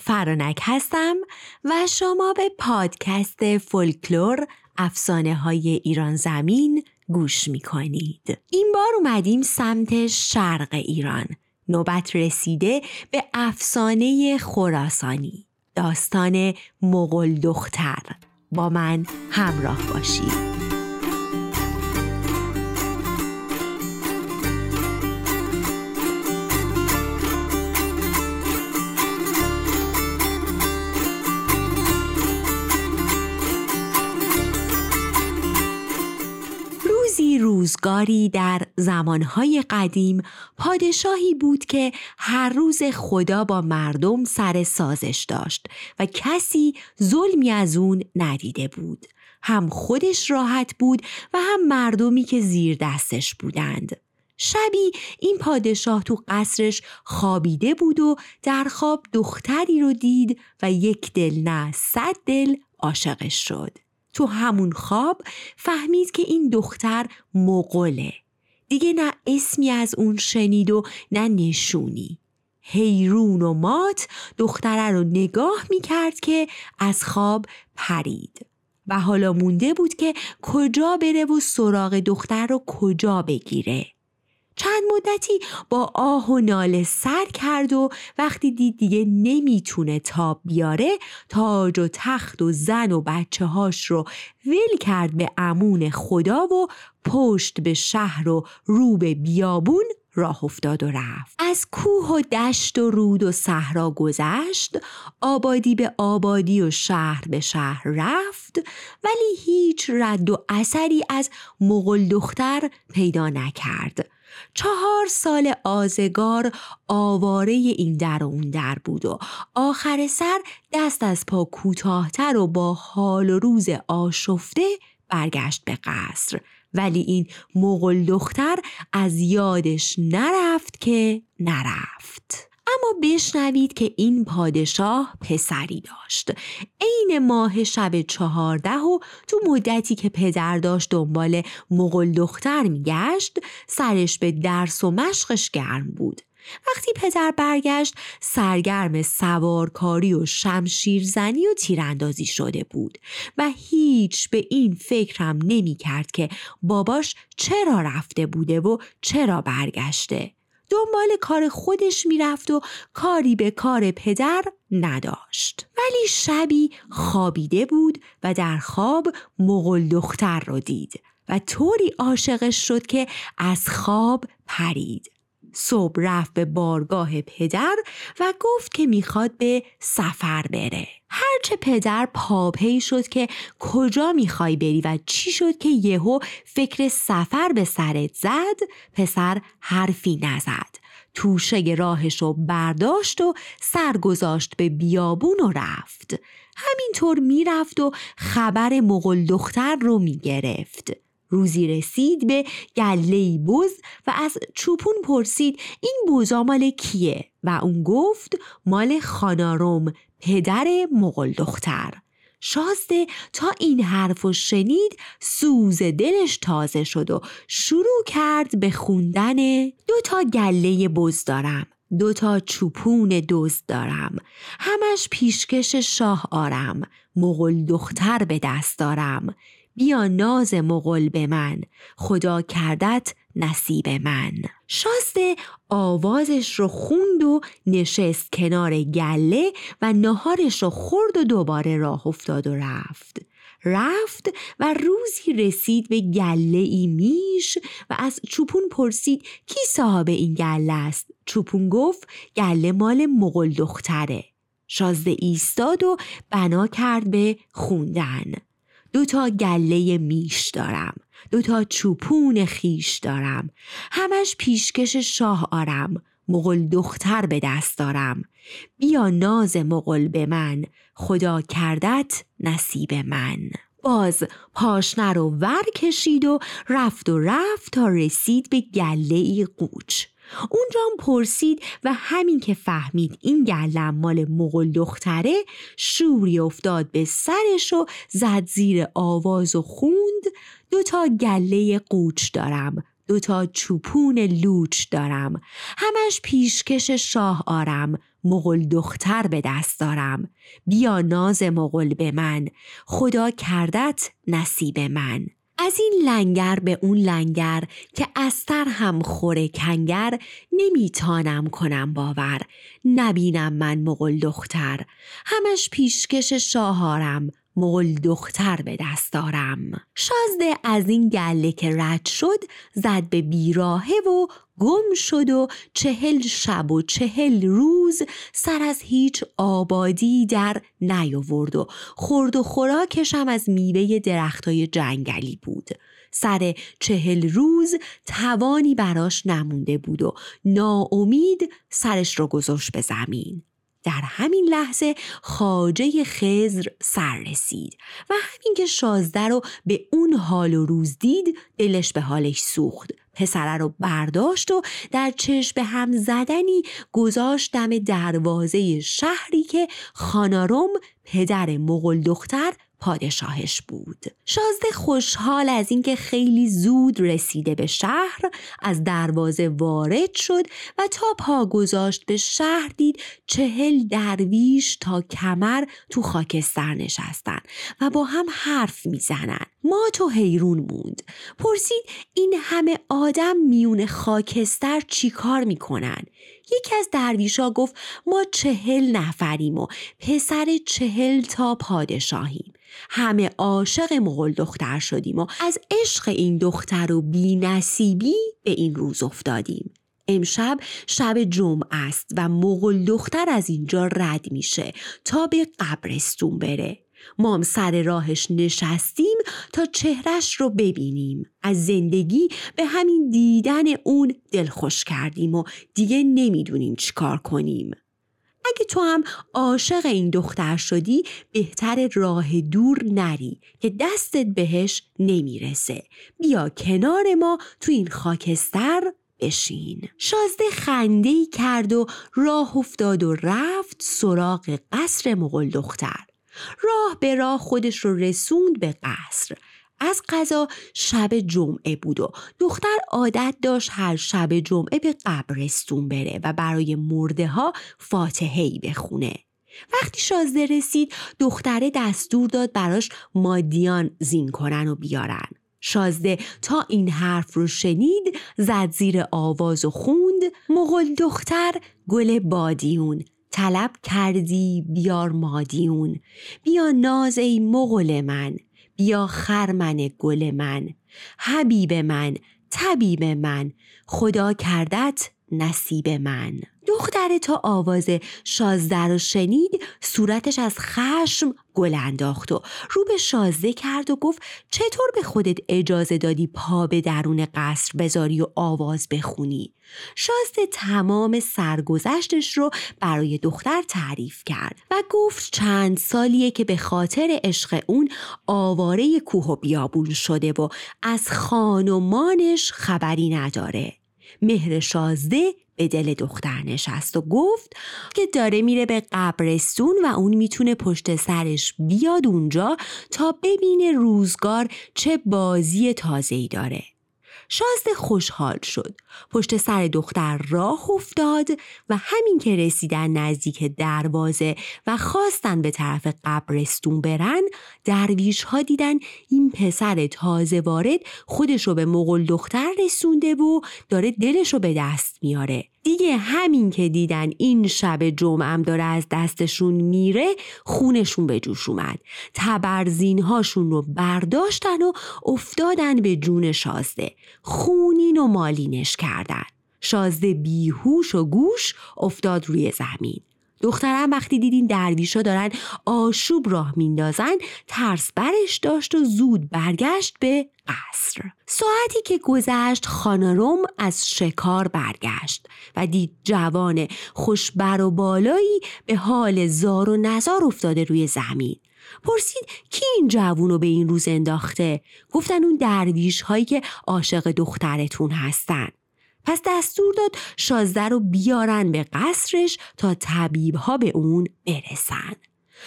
فرانک هستم و شما به پادکست فولکلور افسانه های ایران زمین گوش می کنید. این بار اومدیم سمت شرق ایران. نوبت رسیده به افسانه خراسانی. داستان مغل دختر. با من همراه باشید. روزگاری در زمانهای قدیم پادشاهی بود که هر روز خدا با مردم سر سازش داشت و کسی ظلمی از اون ندیده بود. هم خودش راحت بود و هم مردمی که زیر دستش بودند. شبی این پادشاه تو قصرش خوابیده بود و در خواب دختری رو دید و یک دل نه صد دل عاشقش شد. تو همون خواب فهمید که این دختر مقله دیگه نه اسمی از اون شنید و نه نشونی. حیرون و مات دختره رو نگاه می کرد که از خواب پرید. و حالا مونده بود که کجا بره و سراغ دختر رو کجا بگیره. چند مدتی با آه و ناله سر کرد و وقتی دید دیگه نمی‌تونه تاب بیاره تاج و تخت و زن و بچه هاش رو ول کرد به امون خدا و پشت به شهر و رو به بیابون راه افتاد و رفت. از کوه و دشت و رود و صحرا گذشت آبادی به آبادی و شهر به شهر رفت ولی هیچ رد و اثری از مغل دختر پیدا نکرد. چهار سال آزگار آواره این در و اون در بود و آخر سر دست از پا کوتاهتر و با حال و روز آشفته برگشت به قصر. ولی این مغل دختر از یادش نرفت که نرفت. اما بشنوید که این پادشاه پسری داشت. عین ماه شب چهارده و تو مدتی که پدر داشت دنبال مغل دختر میگشت سرش به درس و مشقش گرم بود. وقتی پدر برگشت سرگرم سوارکاری و شمشیرزنی و تیراندازی شده بود و هیچ به این فکرم نمی کرد که باباش چرا رفته بوده و چرا برگشته. دنبال کار خودش می‌رفت و کاری به کار پدر نداشت. ولی شبی خوابیده بود و در خواب مغل دختر رو دید و طوری عاشقش شد که از خواب پرید. صبح رفت به بارگاه پدر و گفت که می‌خواد به سفر بره. هرچه پدر پاپی شد که کجا می‌خوای بری و چی شد که یهو فکر سفر به سرت زد پسر حرفی نزد. توشه راهش رو برداشت و سر گذاشت به بیابون و رفت. همینطور می‌رفت و خبر مغل دختر رو می‌گرفت. روزی رسید به گله بز و از چوپون پرسید این بوزا مال کیه؟ و اون گفت مال خاناروم پدر مغل دختر. شازده تا این حرف و شنید سوز دلش تازه شد و شروع کرد به خوندن دو تا گله بز دارم دو تا چوپون دوست دارم. همش پیشکش شاه آرم مغل دختر به دست دارم. بیا ناز مغل به من خدا کردت نصیب من. شاسته آوازش رو خوند و نشست کنار گله و نهارش رو خورد و دوباره راه افتاد و رفت. رفت و روزی رسید به گله ای میش و از چوپون پرسید کی صاحب این گله است؟ چوپون گفت گله مال مغل دختره. شازده ایستاد و بنا کرد به خوندن. دو تا گله میش دارم دو تا چوپون خیش دارم. همش پیشکش شاه آرم مغل دختر به دست دارم. بیا ناز مغل به من خدا کردت نصیب من. باز پاشنه رو ور کشید و رفت و رفت تا رسید به گله ای قوچ. اونجا هم پرسید و همین که فهمید این گلم مال مغل دختره شوری افتاد به سرش و زد زیر آواز و خوند. دو تا گله قوچ دارم دو تا چوپون لوچ دارم. همش پیشکش شاه آرم مغل دختر به دست دارم. بیا ناز مغل به من خدا کردت نصیب من. از این لنگر به اون لنگر که استر هم خوره کنگر نمیتانم کنم باور. نبینم من مغل دختر. همش پیشکش شاهارم. مغل دختر به دست دارم شازده از این گله که رد شد زد به بیراهه و گم شد و چهل شب و چهل روز سر از هیچ آبادی در نیاورد و خورد و خوراکشم از میوه درختای جنگلی بود. سر چهل روز توانی براش نمونده بود و ناامید سرش رو گذاشت به زمین. در همین لحظه خاجه خزر سر رسید و همین که شازده رو به اون حال و روز دید دلش به حالش سوخت. پسره رو برداشت و در چشم به هم زدنی گذاشت دم دروازه شهری که خاناروم پدر مغل دختر پادشاهش بود. شازده خوشحال از اینکه خیلی زود رسیده به شهر از دروازه وارد شد و تا پا گذاشت به شهر دید چهل درویش تا کمر تو خاکستر نشستن و با هم حرف می‌زنن. ما تو حیرون موند. پرسید این همه آدم میون خاکستر چیکار می‌کنن؟ یکی از درویشا گفت ما چهل نفریم و پسر چهل تا پادشاهیم. همه عاشق مغل دختر شدیم و از عشق این دختر و بی نصیبی به این روز افتادیم. امشب شب جمعه است و مغل دختر از اینجا رد میشه تا به قبرستون بره. مام سر راهش نشستیم تا چهرش رو ببینیم. از زندگی به همین دیدن اون دلخوش کردیم و دیگه نمی‌دونیم چیکار کنیم. اگه تو هم عاشق این دختر شدی بهتر راه دور نری که دستت بهش نمی‌رسه. بیا کنار ما تو این خاکستر بشین. شازده خنده کرد و راه افتاد و رفت سراغ قصر مغل دختر. راه به راه خودش رو رسوند به قصر از قضا شب جمعه بود و دختر عادت داشت هر شب جمعه به قبرستون بره و برای مرده ها فاتحهی بخونه. وقتی شازده رسید دختره دستور داد براش مادیان زین کنن و بیارن. شازده تا این حرف رو شنید زد زیر آواز و خوند مغل دختر گل بادیون طلب کردی بیار مادیون. بیا ناز ای مغل من. بیا خرمن گل من. حبیب من طبیب من. خدا کردت نصیب من. دختر تا آواز شازده رو شنید صورتش از خشم گل انداخت و رو به شازده کرد و گفت چطور به خودت اجازه دادی پا به درون قصر بذاری و آواز بخونی؟ شازده تمام سرگذشتش رو برای دختر تعریف کرد و گفت چند سالیه که به خاطر عشق اون آواره کوه و بیابون شده و از خانمانش خبری نداره. مهر شازده به دل دختر نشست و گفت که داره میره به قبرستون و اون می‌تونه پشت سرش بیاد اونجا تا ببینه روزگار چه بازی تازه‌ای داره. شازده خوشحال شد. پشت سر دختر راه افتاد و همین که رسیدن نزدیک دروازه و خواستن به طرف قبرستون برن درویش ها دیدن این پسر تازه وارد خودشو به مغل دختر رسونده و داره دلشو به دست میاره. دیگه همین که دیدن این شب جمعم داره از دستشون میره خونشون به جوش اومد تبرزین هاشون رو برداشتن و افتادن به جون شازده خونین و مالینش کردن. شازده بیهوش و گوش افتاد روی زمین. دخترم وقتی دیدین درویشا دارن آشوب راه میندازن ترس برش داشت و زود برگشت به قصر. ساعتی که گذشت خانروم از شکار برگشت و دید جوان خوشبر و بالایی به حال زار و نزار افتاده روی زمین. پرسید کی این جوون رو به این روز انداخته؟ گفتن اون درویش هایی که عاشق دخترتون هستن. پس دستور داد شازده رو بیارن به قصرش تا طبیب ها به اون برسن.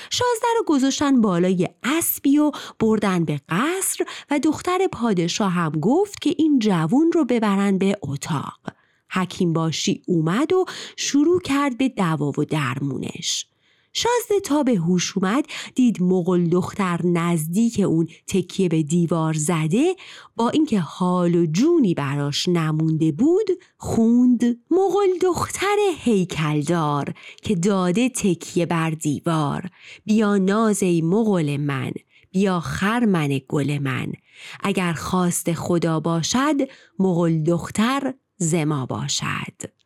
شازده رو گذاشتن بالای اسبی و بردن به قصر و دختر پادشاه هم گفت که این جوون رو ببرن به اتاق. حکیم باشی اومد و شروع کرد به دوا و درمونش شازده تا به هوش اومد دید مغل دختر نزدیک اون تکیه به دیوار زده با اینکه حال و جونی براش نمونده بود خوند مغل دختر هیکلدار که داده تکیه بر دیوار. بیا نازی مغل من بیا خرمن گل من. اگر خواست خدا باشد مغل دختر زما باشد.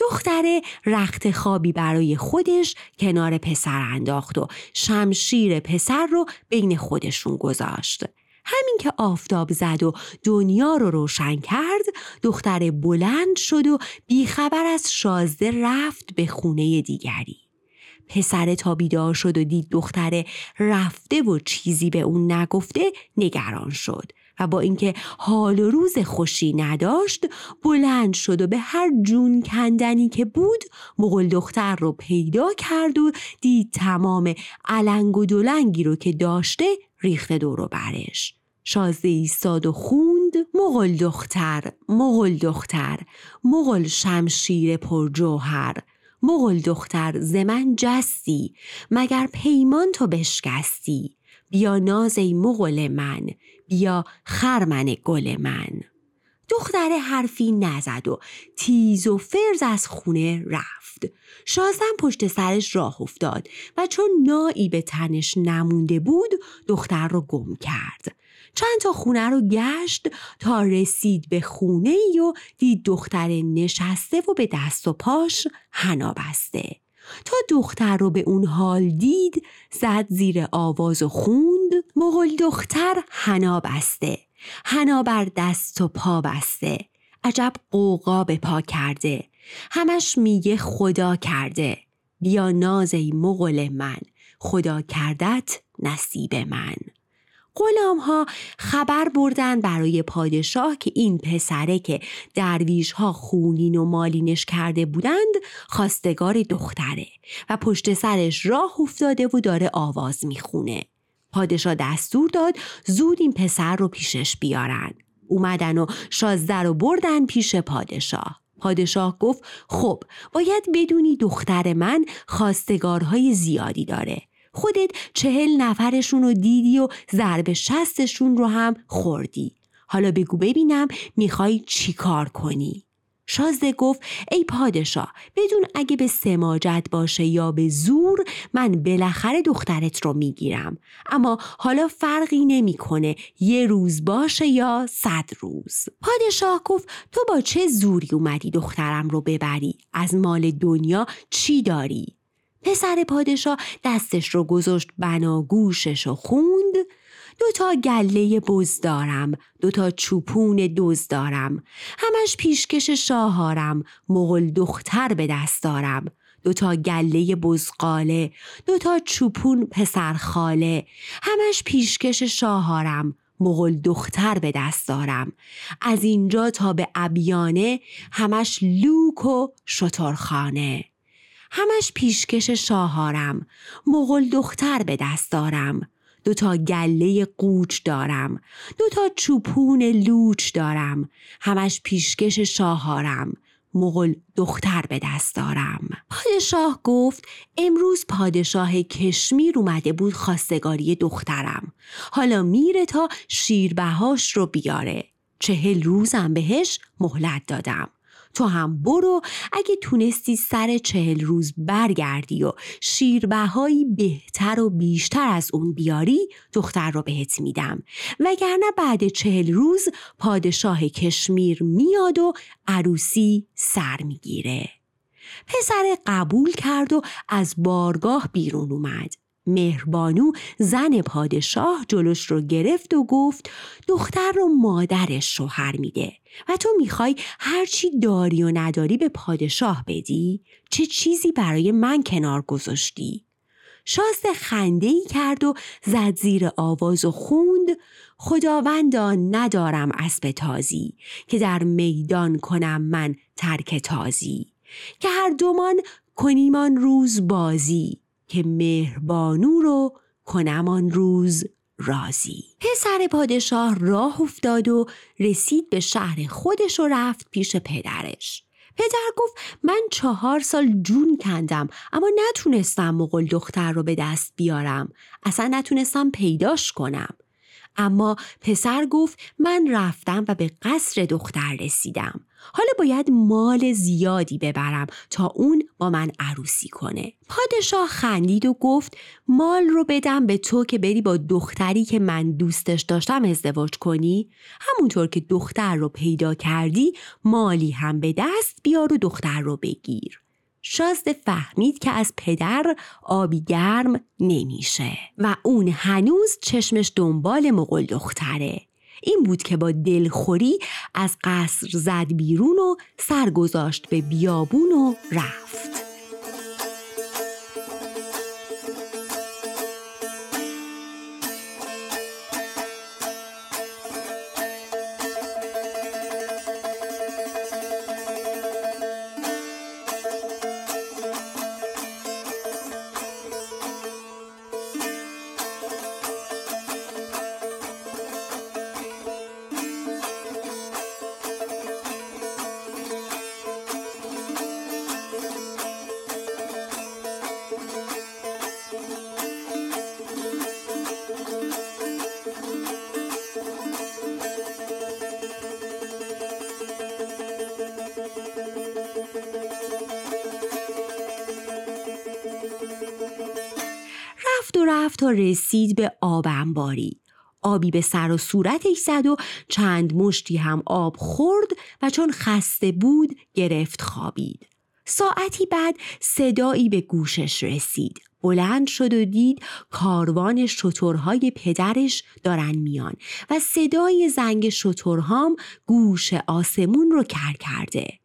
دختره رخت خوابی برای خودش کنار پسر انداخت و شمشیر پسر رو بین خودشون گذاشت. همین که آفتاب زد و دنیا رو روشن کرد دختر بلند شد و بیخبر از شازده رفت به خونه دیگری. پسر تا بیدار شد و دید دختره رفته و چیزی به اون نگفته نگران شد و با اینکه حال و روز خوشی نداشت بلند شد و به هر جون کندنی که بود مغل دختر رو پیدا کرد و دید تمام علنگ و دلنگی رو که داشته ریخته دور برش. شازده ایستاد و خوند مغل دختر مغل دختر مغل شمشیر پر جوهر مغل دختر زمن جستی مگر پیمان تو بشکستی؟ بیا ناز ای مغل من بیا خرمن گل من. دختر حرفی نزد و تیز و فرز از خونه رفت. شازدم پشت سرش راه افتاد و چون نایی به تنش نمونده بود دختر رو گم کرد. چند تا خونه رو گشت تا رسید به خونه ای و دید دختر نشسته و به دست و پاش حنا بسته. تا دختر رو به اون حال دید زد زیر آواز و خوند مغل دختر حنا بسته. حنا بر دست و پا بسته. عجب قوقا به پا کرده. همش میگه خدا کرده. بیا نازی مغل من. خدا کردت نصیب من. غلام ها خبر بردن برای پادشاه که این پسره که درویش ها خونین و مالینش کرده بودند خواستگار دختره و پشت سرش راه افتاده و داره آواز می‌خونه. پادشاه دستور داد زود این پسر رو پیشش بیارن. اومدن و شازده رو بردن پیش پادشاه. پادشاه گفت خب باید بدونی دختر من خواستگارهای زیادی داره خودت چهل نفرشون رو دیدی و ضرب شستشون رو هم خوردی. حالا بگو ببینم می‌خوای چی کار کنی؟ شازده گفت ای پادشاه بدون اگه به سماجت باشه یا به زور من بالاخره دخترت رو می‌گیرم. اما حالا فرقی نمی‌کنه یه روز باشه یا صد روز. پادشاه گفت تو با چه زوری اومدی دخترم رو ببری؟ از مال دنیا چی داری؟ پسر پادشاه دستش رو گذاشت بناگوشش و خوند. دو تا گله بز دارم دو تا چوپون دوز دارم. همش پیشکش شاهارم مغل دختر به دست دارم. دو تا گله بزقاله دو تا چوپون پسر خاله. همش پیشکش شاهارم مغل دختر به دست دارم. از اینجا تا به ابیانه همش لوک و شترخانه. همش پیشکش شاهارم مغل دختر به دست دارم. دو تا گله قوچ دارم دو تا چوپون لوچ دارم همش پیشکش شاهارم مغل دختر به دست دارم. پادشاه گفت امروز پادشاه کشمیر اومده بود خواستگاری دخترم. حالا میره تا شیربهاش رو بیاره. چهل روزم بهش مهلت دادم. تو هم برو. اگه تونستی سر چهل روز برگردی و شیربهایی بهتر و بیشتر از اون بیاری دختر رو بهت میدم. وگرنه بعد چهل روز پادشاه کشمیر میاد و عروسی سر می‌گیره. پسر قبول کرد و از بارگاه بیرون اومد. مهربانو زن پادشاه جلوش رو گرفت و گفت دختر رو مادرش شوهر میده و تو می‌خوای هرچی داری و نداری به پادشاه بدی؟ چه چیزی برای من کنار گذاشتی؟ شازده خنده ای کرد و زد زیر آواز و خوند خداوندا ندارم اسب تازی که در میدان کنم من ترک تازی که هر دومان کنیمان روز بازی که مهربانو رو کنم روز رازی پسر پادشاه راه افتاد و رسید به شهر خودش و رفت پیش پدرش. پدر گفت من چهار سال جون کندم اما نتونستم مغل دختر رو به دست بیارم. اصلا نتونستم پیداش کنم. اما پسر گفت من رفتم و به قصر دختر رسیدم. حالا باید مال زیادی ببرم تا اون با من عروسی کنه. پادشاه خندید و گفت مال رو بدم به تو که بری با دختری که من دوستش داشتم ازدواج کنی. همونطور که دختر رو پیدا کردی مالی هم به دست بیار و دختر رو بگیر. شازده فهمید که از پدر آبی گرم نمیشه و اون هنوز چشمش دنبال مغل دختره. این بود که با دلخوری از قصر زد بیرون و سر گذاشت به بیابون و رفت. رفت تا رسید به آب انباری. آبی به سر و صورتش زد و چند مشتی هم آب خورد و چون خسته بود گرفت خوابید. ساعتی بعد صدایی به گوشش رسید. بلند شد و دید کاروان شترهای پدرش دارن میان و صدای زنگ شترهام گوش آسمون رو کر کرده.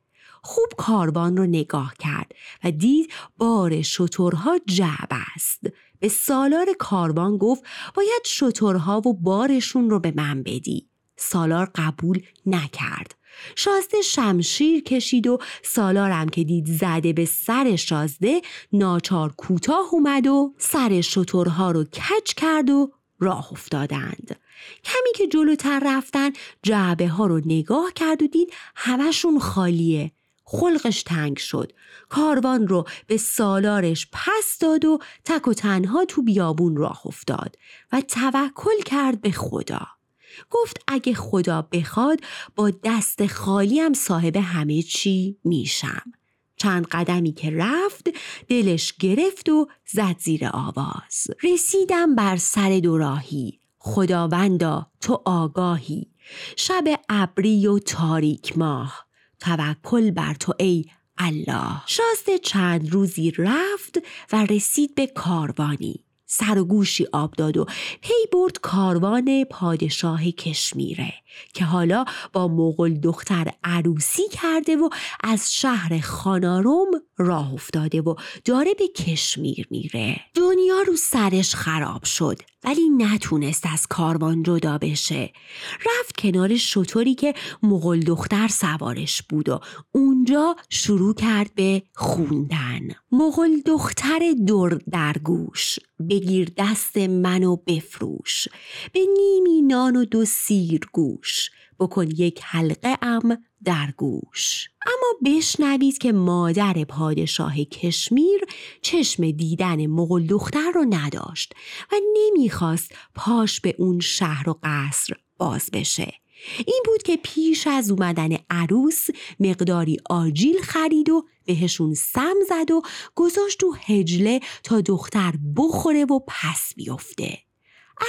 خوب کاروان رو نگاه کرد و دید بار شترها جعب است. به سالار کاروان گفت باید شترها و بارشون رو به من بدی. سالار قبول نکرد. شازده شمشیر کشید و سالارم که دید زده به سر شازده ناچار کوتاه اومد و سر شترها رو کج کرد و راه افتادند. کمی که جلوتر رفتن جعبه ها رو نگاه کرد و دید همشون خالیه. خلقش تنگ شد. کاروان رو به سالارش پس داد و تک و تنها تو بیابون راه افتاد و توکل کرد به خدا. گفت اگه خدا بخواد با دست خالی هم صاحب همه چی میشم. چند قدمی که رفت دلش گرفت و زد زیر آواز. رسیدم بر سر دوراهی خداوندا تو آگاهی. شب ابری و تاریک ماه. توکل بر تو ای الله. شازده چند روزی رفت و رسید به کاروانی. سر و گوشی آب داد و پی برد کاروان پادشاه کشمیره که حالا با مغل دختر عروسی کرده و از شهر خاناروم راه افتاده و داره به کشمیر میره. دنیا رو سرش خراب شد ولی نتونست از کاروان جدا بشه. رفت کنار شطوری که مغل دختر سوارش بود و اونجا شروع کرد به خوندن. مغل دختر دور در گوش بگیر دست منو بفروش. به نیمی نان و دو سیر گوش. بکن یک حلقه ام در گوش. اما بشنوید که مادر پادشاه کشمیر چشم دیدن مغل دختر رو نداشت و نمی‌خواست پاش به اون شهر و قصر باز بشه. این بود که پیش از اومدن عروس مقداری آجیل خرید و بهشون سم زد و گذاشت تو هجله تا دختر بخوره و پس بیفته.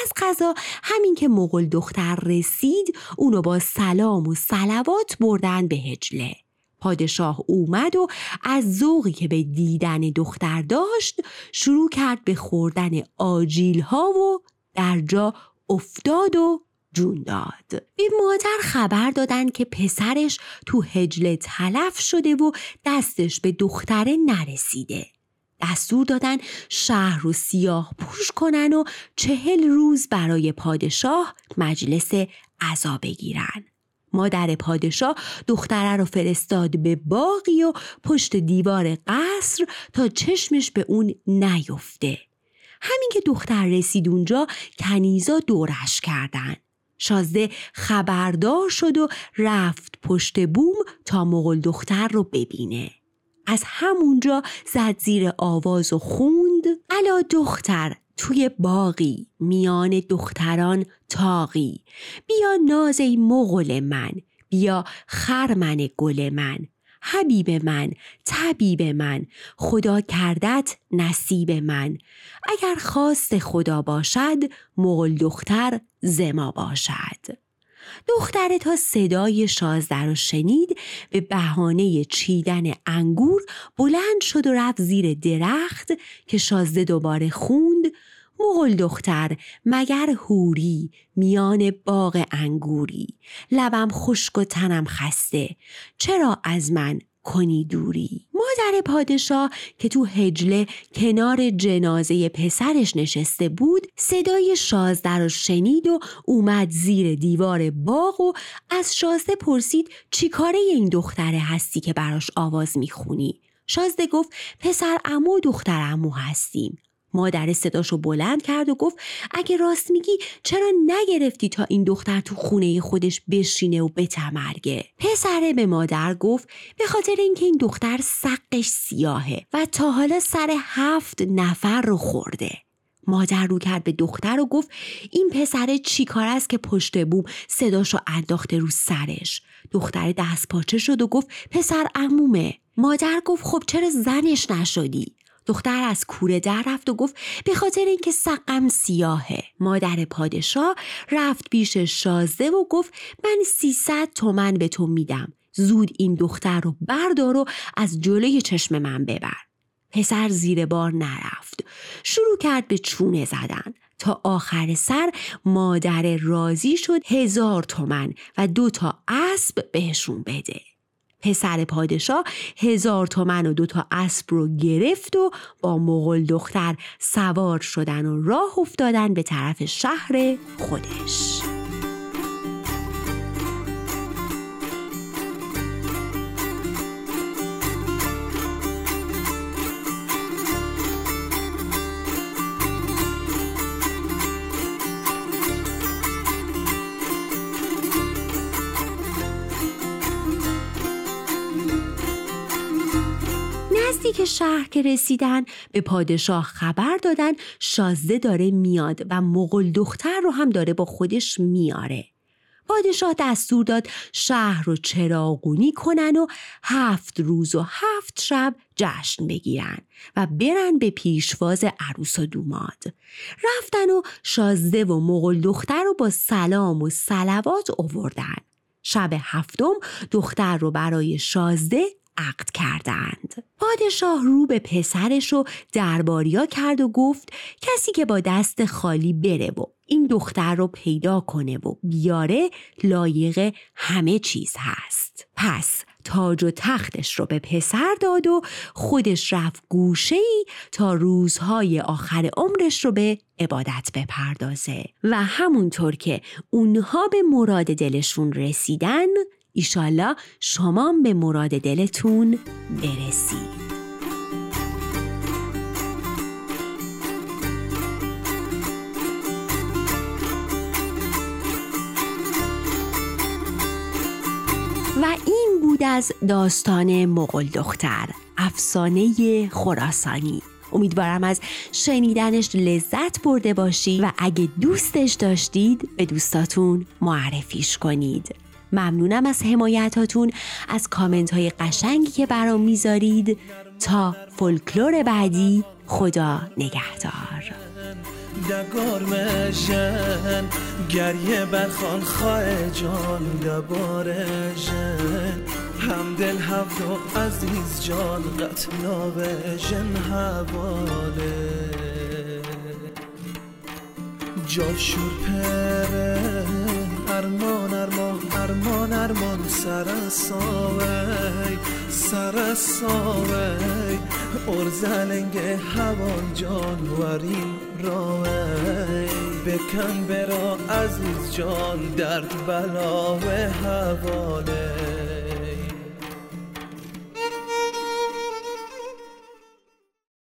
از قضا همین که مغل دختر رسید اونو با سلام و سلوات بردن به هجله. پادشاه اومد و از ذوقی که به دیدن دختر داشت شروع کرد به خوردن آجیل ها و در جا افتاد و جون داد به مادر خبر دادن که پسرش تو هجله تلف شده و دستش به دختره نرسیده دستور دادن شهر رو سیاه پوش کنن و چهل روز برای پادشاه مجلس عزا بگیرن. مادر پادشاه دختره رو فرستاد به باقی و پشت دیوار قصر تا چشمش به اون نیفته. همین که دختر رسید اونجا کنیزا دورش کردن. شازده خبردار شد و رفت پشت بوم تا مغل دختر رو ببینه. از همونجا زد زیر آواز و خوند. الا دختر توی باقی میان دختران تاقی بیا ناز ای مغل من بیا خرمن گل من. حبیب من طبیب من خدا کردت نصیب من. اگر خواست خدا باشد مغل دختر زما باشد. دختره تا صدای شازده رو شنید به بهانه چیدن انگور بلند شد و رفت زیر درخت که شازده دوباره خوند مغل دختر مگر هوری میان باغ انگوری. لبم خشک و تنم خسته. چرا از من کنی دوری؟ مادر پادشاه که تو هجله کنار جنازه پسرش نشسته بود صدای شازده رو شنید و اومد زیر دیوار باغ و از شازده پرسید چی کاره این دختره هستی که براش آواز می‌خونی؟ شازده گفت پسر امو دختر امو هستیم. مادر صداشو بلند کرد و گفت اگه راست میگی چرا نگرفتی تا این دختر تو خونه خودش بشینه و بتمرگه پسره به مادر گفت به خاطر اینکه این دختر سقش سیاهه و تا حالا سر هفت نفر رو خورده. مادر رو کرد به دختر و گفت این پسر چی کار است که پشت بوم صداشو انداخته رو سرش؟ دختر دست پاچه شد و گفت پسر عمومه. مادر گفت خب چرا زنش نشدی؟ دختر از کوره در رفت و گفت به خاطر اینکه سقم سیاهه. مادر پادشاه رفت پیش شازده و گفت من سیصد تومن به تو میدم. زود این دختر رو بردار و از جلوی چشم من ببر. پسر زیر بار نرفت. شروع کرد به چونه زدن. تا آخر سر مادر راضی شد هزار تومن و دو تا اسب بهشون بده. پسر پادشاه هزار تومن و دوتا اسب رو گرفت و با مغل دختر سوار شدن و راه افتادن به طرف شهر خودش. که شهر که رسیدن به پادشاه خبر دادن شازده داره میاد و مغل دختر رو هم داره با خودش میاره. پادشاه دستور داد شهر رو چراغونی کنن و هفت روز و هفت شب جشن بگیرن و برن به پیشواز عروس و دوماد رفتن و شازده و مغل دختر رو با سلام و سلوات اووردن شب هفتم دختر رو برای شازده عقد کردند. پادشاه رو به پسرش و درباریا کرد و گفت کسی که با دست خالی بره و این دختر رو پیدا کنه و بیاره لایق همه چیز هست. پس تاج و تختش رو به پسر داد و خودش رفت گوشه ای تا روزهای آخر عمرش رو به عبادت بپردازه و همونطور که اونها به مراد دلشون رسیدن ایشالله شما به مراد دلتون برسید. و این بود از داستان مغل دختر افسانه خراسانی. امیدوارم از شنیدنش لذت برده باشید و اگه دوستش داشتید به دوستاتون معرفیش کنید. ممنونم از حمایتاتون از کامنت های قشنگی که برام می‌ذارید. تا فولکلور بعدی خدا نگهدار. دگار مشن گریه برخان خواه جان دبار جن همدل هفت عزیز جان قتلا جن حواله. جاشور پره ارمان ارمان ارمان ارمان. سر ساوی سر ساوی ارزلنگ هوان جان ورین راوی بکن برا عزیز جان درد بلا و حواله